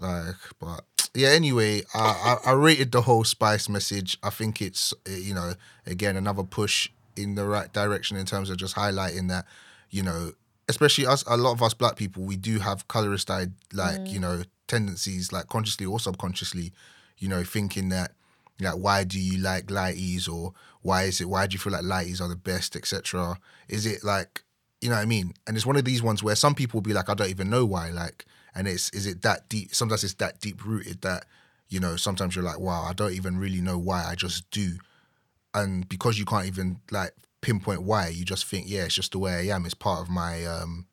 Speaker 1: Like, but yeah. Anyway, I, I I rated the whole Spice message. I think it's uh, you know again another push in the right direction in terms of just highlighting that you know especially us a lot of us black people we do have colorist like you know tendencies like consciously or subconsciously you know thinking that like why do you like lighties or why is it why do you feel like lighties are the best etc is it like you know what i mean and it's one of these ones where some people will be like i don't even know why like and it's is it that deep sometimes it's that deep rooted that you know sometimes you're like wow i don't even really know why i just do. And because you can't even like pinpoint why you just think yeah it's just the way i am. It's part of my um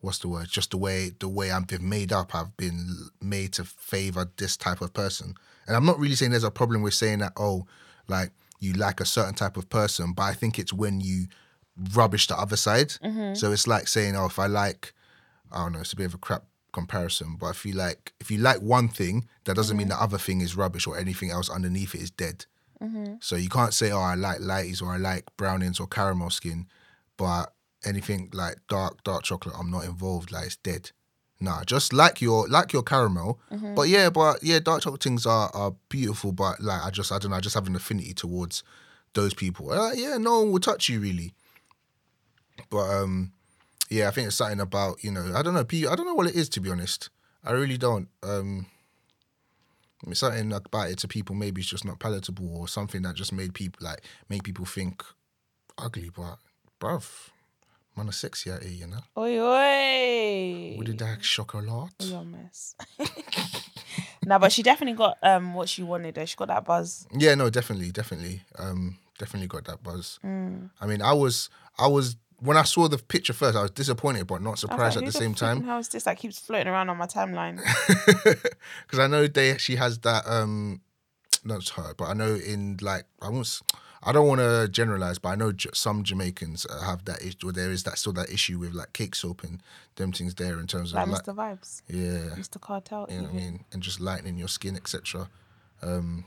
Speaker 1: what's the word? Just the way the way i've been made up. I've been made to favor this type of person. And i'm not really saying there's a problem with saying that oh like you like a certain type of person but i think it's when you rubbish the other side. So it's like saying oh if i like i don't know it's a bit of a crap comparison but if you like if you like one thing that doesn't mean the other thing is rubbish or anything else underneath it is dead so you can't say, oh, I like lighties or I like brownings or caramel skin, but anything like dark, dark chocolate, I'm not involved. Like it's dead. Nah, just like your like your caramel. But yeah, but yeah, dark chocolate things are are beautiful, but like I just I don't know, I just have an affinity towards those people. Uh, yeah, no one will touch you really. But um yeah, I think it's something about, you know, I don't know, I don't know what it is to be honest. I really don't. Um it's something about it to people maybe it's just not palatable or something that just made people like make people think ugly but bruv man are sexy out here you know
Speaker 3: Oi, oi.
Speaker 1: that shock a lot
Speaker 3: You're a mess. no, but she definitely got um what she wanted. Though. She got that buzz.
Speaker 1: yeah no definitely definitely um definitely got that buzz
Speaker 3: Mm.
Speaker 1: i mean i was i was when i saw the picture first i was disappointed but not surprised
Speaker 3: like,
Speaker 1: at
Speaker 3: who
Speaker 1: the same time
Speaker 3: How is this that keeps floating around on my timeline?
Speaker 1: because I know they she has that um not her, but I know in like I won't s- I don't want to generalize, but I know J- some Jamaicans uh, have that issue. Or there is that still that issue with like cake soap and them things there in terms of
Speaker 3: like
Speaker 1: like,
Speaker 3: Mr. Vybz,
Speaker 1: yeah,
Speaker 3: Mr. Kartel.
Speaker 1: you know what I mean, and just lightening your skin, etc. Um,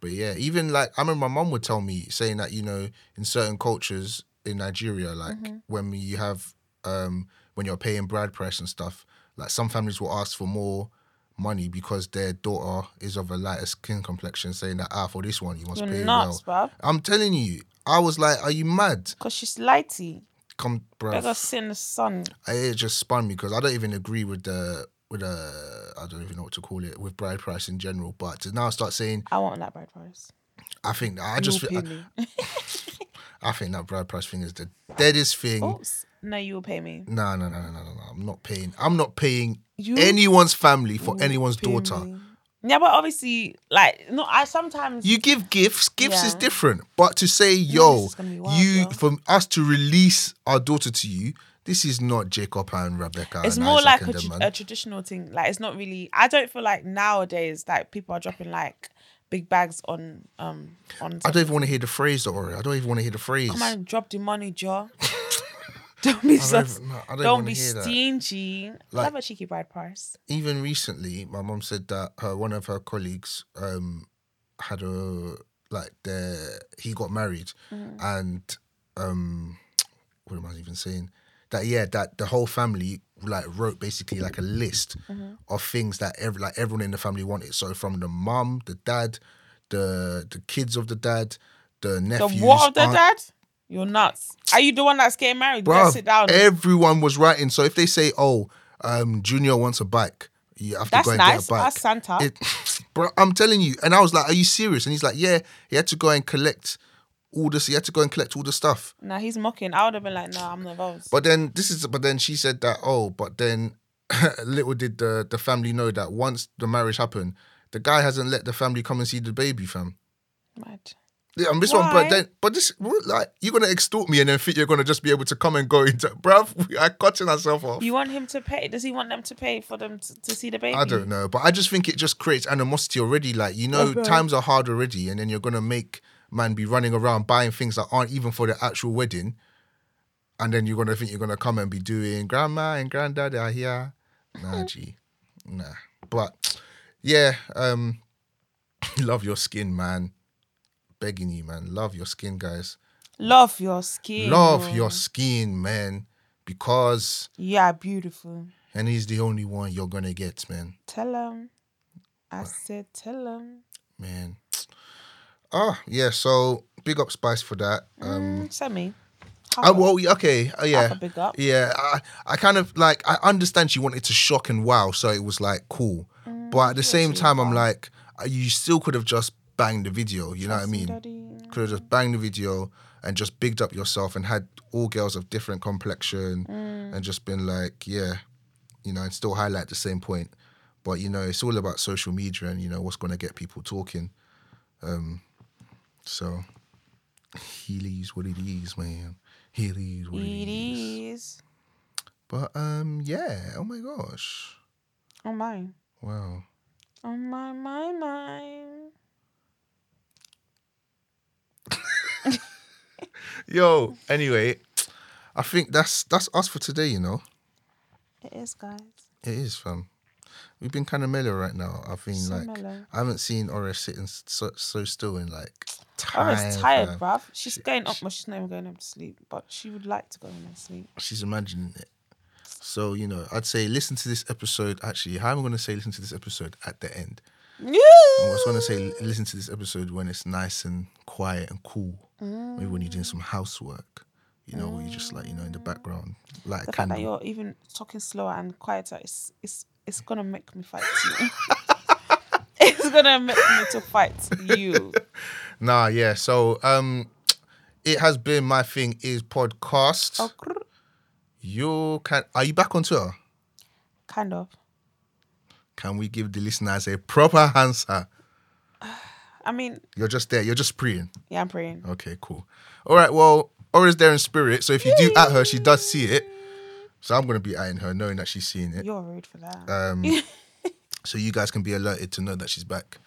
Speaker 1: but yeah, even like I remember my mom would tell me saying that you know in certain cultures in Nigeria, like when you have um when you're paying bride price and stuff, like some families will ask for more money because their daughter is of a lighter skin complexion, saying that ah for this one you must
Speaker 3: You're
Speaker 1: pay
Speaker 3: nuts,
Speaker 1: well.
Speaker 3: bruv.
Speaker 1: I'm telling you, I was like, are you mad?
Speaker 3: Because she's lighty.
Speaker 1: Come, bro.
Speaker 3: Better sit in the sun.
Speaker 1: it just spun me because I don't even agree with the with the I don't even know what to call it with bride price in general. But to now start saying,
Speaker 3: I want that bride price.
Speaker 1: I think I just
Speaker 3: You'll
Speaker 1: feel,
Speaker 3: pay
Speaker 1: I,
Speaker 3: me.
Speaker 1: I think that bride price thing is the deadest thing.
Speaker 3: Oops. No, you will pay me.
Speaker 1: No, no, no, no, no, no, no. I'm not paying. I'm not paying
Speaker 3: You
Speaker 1: anyone's family for
Speaker 3: will
Speaker 1: anyone's
Speaker 3: pay
Speaker 1: daughter.
Speaker 3: me. Yeah, but obviously, like, no, I sometimes.
Speaker 1: You give gifts. Gifts is
Speaker 3: Yeah.
Speaker 1: different. But to say, yo,
Speaker 3: is gonna be wild,
Speaker 1: you
Speaker 3: yo.
Speaker 1: from us to release our daughter to you, this is not Jacob and Rebecca.
Speaker 3: it's
Speaker 1: and
Speaker 3: more
Speaker 1: Isaac
Speaker 3: like
Speaker 1: and
Speaker 3: a,
Speaker 1: them,
Speaker 3: tra-
Speaker 1: man.
Speaker 3: a traditional thing. Like, it's not really. I don't feel like nowadays, like, people are dropping, like, big bags on. um on.
Speaker 1: I don't even want to hear the phrase, or I don't even want to hear the phrase.
Speaker 3: Come on, drop the money, Joe. don't be so.
Speaker 1: don't, no, don't,
Speaker 3: Don't be stingy.
Speaker 1: Like-
Speaker 3: Have a cheeky bride price.
Speaker 1: even recently, my mom said that her one of her colleagues, um, had a like the he got married
Speaker 3: Mm-hmm.
Speaker 1: and um what am I even saying? That yeah, that the whole family like wrote basically like a list
Speaker 3: Mm-hmm.
Speaker 1: of things that every like everyone in the family wanted. So from the mum, the dad, the the kids of the dad, the nephews.
Speaker 3: The what of the
Speaker 1: aunt-
Speaker 3: dad? You're nuts. Are you the one that's getting married?
Speaker 1: Bruv,
Speaker 3: sit down.
Speaker 1: Everyone was writing. So if they say, "Oh, um, Junior wants a bike," you have to
Speaker 3: That's
Speaker 1: go and
Speaker 3: nice.
Speaker 1: get a bike.
Speaker 3: That's Santa.
Speaker 1: It, bro, I'm telling you. And I was like, "Are you serious?" And he's like, "Yeah." He had to go and collect all this. He had to go and collect all the stuff.
Speaker 3: nah, he's mocking. I would have been like, nah, I'm not involved.
Speaker 1: But then this is. But then she said that. Oh, but then little did the the family know that once the marriage happened, the guy hasn't let the family come and see the baby, fam.
Speaker 3: Mad.
Speaker 1: Yeah, and this one, but then, but this, like, you're gonna extort me and then think you're gonna just be able to come and go into, bruv. I cutting myself off.
Speaker 3: You want him to pay? Does he want them to pay for them to, to see the baby?
Speaker 1: I don't know, but I just think it just creates animosity already. Like you know,
Speaker 3: Okay.
Speaker 1: times are hard already, and then you're gonna make man be running around buying things that aren't even for the actual wedding, and then you're gonna think you're gonna come and be doing grandma and granddad are here. Nah, gee, nah. But yeah, um, love your skin, man. Begging you, man. Love your skin, guys.
Speaker 3: Love your skin.
Speaker 1: Love your skin, man, because
Speaker 3: You are beautiful.
Speaker 1: and he's the only one you're gonna get, man.
Speaker 3: Tell him. I said, tell him.
Speaker 1: man. Ah, yeah. So big up Spice for that. Um,
Speaker 3: Mm, send me.
Speaker 1: I, well, okay, uh, yeah,
Speaker 3: a big up.
Speaker 1: yeah. I, I kind of like. I understand she wanted to shock and wow, so it was like cool.
Speaker 3: Mm,
Speaker 1: but at the same time, I'm like, uh, you still could have just banged the video. You know what I mean?
Speaker 3: Daddy.
Speaker 1: Could have just banged the video and just bigged up yourself and had all girls of different complexion
Speaker 3: Mm.
Speaker 1: and just been like, yeah, you know, and still highlight the same point. But you know, it's all about social media and you know what's going to get people talking. Um, so he is what it is, man. He is what
Speaker 3: It
Speaker 1: it is.
Speaker 3: is.
Speaker 1: But um, yeah. Oh my gosh.
Speaker 3: Oh mine.
Speaker 1: Wow.
Speaker 3: Oh my, my, mine.
Speaker 1: Yo. Anyway, I think that's that's us for today. You know,
Speaker 3: It is, guys.
Speaker 1: it is fam. We've been kind of mellow right now. I've been
Speaker 3: So
Speaker 1: like,
Speaker 3: mellow.
Speaker 1: I haven't seen Aura sitting so, so still in like
Speaker 3: I
Speaker 1: time.
Speaker 3: was tired,
Speaker 1: fam.
Speaker 3: bruv. She's going up, well, she's not even going home to sleep, but she would like to go home and sleep.
Speaker 1: She's imagining it. So you know, I'd say listen to this episode. Actually, how am I going to say listen to this episode at the end?
Speaker 3: Yeah.
Speaker 1: I was going to say listen to this episode when it's nice and quiet and cool. Maybe when you're doing some housework. You know, where you're just like you know in the background, like
Speaker 3: The
Speaker 1: a
Speaker 3: fact that
Speaker 1: candle.
Speaker 3: you're even talking slower and quieter is it's it's gonna make me fight you. it's gonna make me to fight you.
Speaker 1: Nah, yeah. So um, it has been my thing is podcast.
Speaker 3: Oh, crrr.
Speaker 1: You can. Are you back on Twitter?
Speaker 3: kind of.
Speaker 1: Can we give the listeners a proper answer?
Speaker 3: I mean,
Speaker 1: You're just there. You're just praying.
Speaker 3: yeah, I'm praying.
Speaker 1: Okay, cool. All right. Well, Aura's there in spirit. So if you do at her, she does see it. So I'm gonna be atting her, knowing that she's seeing it.
Speaker 3: You're rude for that.
Speaker 1: Um, so you guys can be alerted to know that she's back.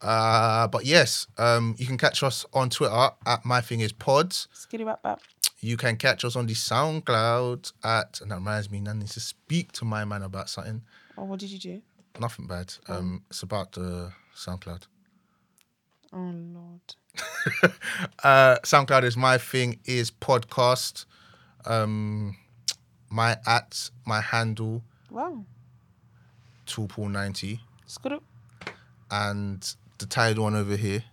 Speaker 1: Uh, but yes, um, you can catch us on Twitter at my thing is pods.
Speaker 3: Skitty bap.
Speaker 1: You can catch us on the SoundCloud at, and that reminds me, Nan needs to speak to my man about something.
Speaker 3: Oh, what did you do?
Speaker 1: Nothing bad. Um, it's about the SoundCloud.
Speaker 3: Oh Lord.
Speaker 1: Uh, SoundCloud is my thing is podcast. Um, my at my handle
Speaker 3: Wow.
Speaker 1: toolpool90
Speaker 3: Skitty.
Speaker 1: and the tired one over here.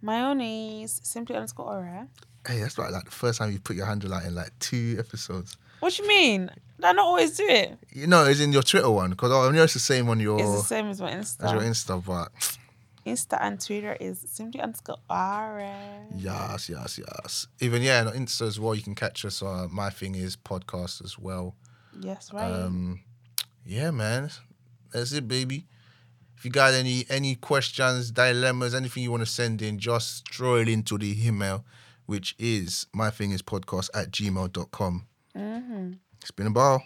Speaker 3: My own is simply underscore aura.
Speaker 1: Hey, that's like, like the first time you put your handle out in like two episodes.
Speaker 3: What do you mean? Did I not always do it?
Speaker 1: You know, it's in your Twitter one because I know it's the same on your
Speaker 3: It's the same as my Insta.
Speaker 1: as your Insta, but
Speaker 3: Insta and Twitter is simply underscore aura.
Speaker 1: yes, yes, yes. Even yeah, on Insta as well. You can catch us. on my thing is podcast as well.
Speaker 3: Yes, right.
Speaker 1: Um, yeah, man, that's it, baby. If you got any any questions, dilemmas, anything you want to send in, just throw it into the email, which is my thing is podcast at gmail.com.
Speaker 3: mm-hmm.
Speaker 1: It's been a ball.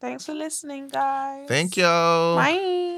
Speaker 3: Thanks for listening, guys.
Speaker 1: Thank you.
Speaker 3: Bye.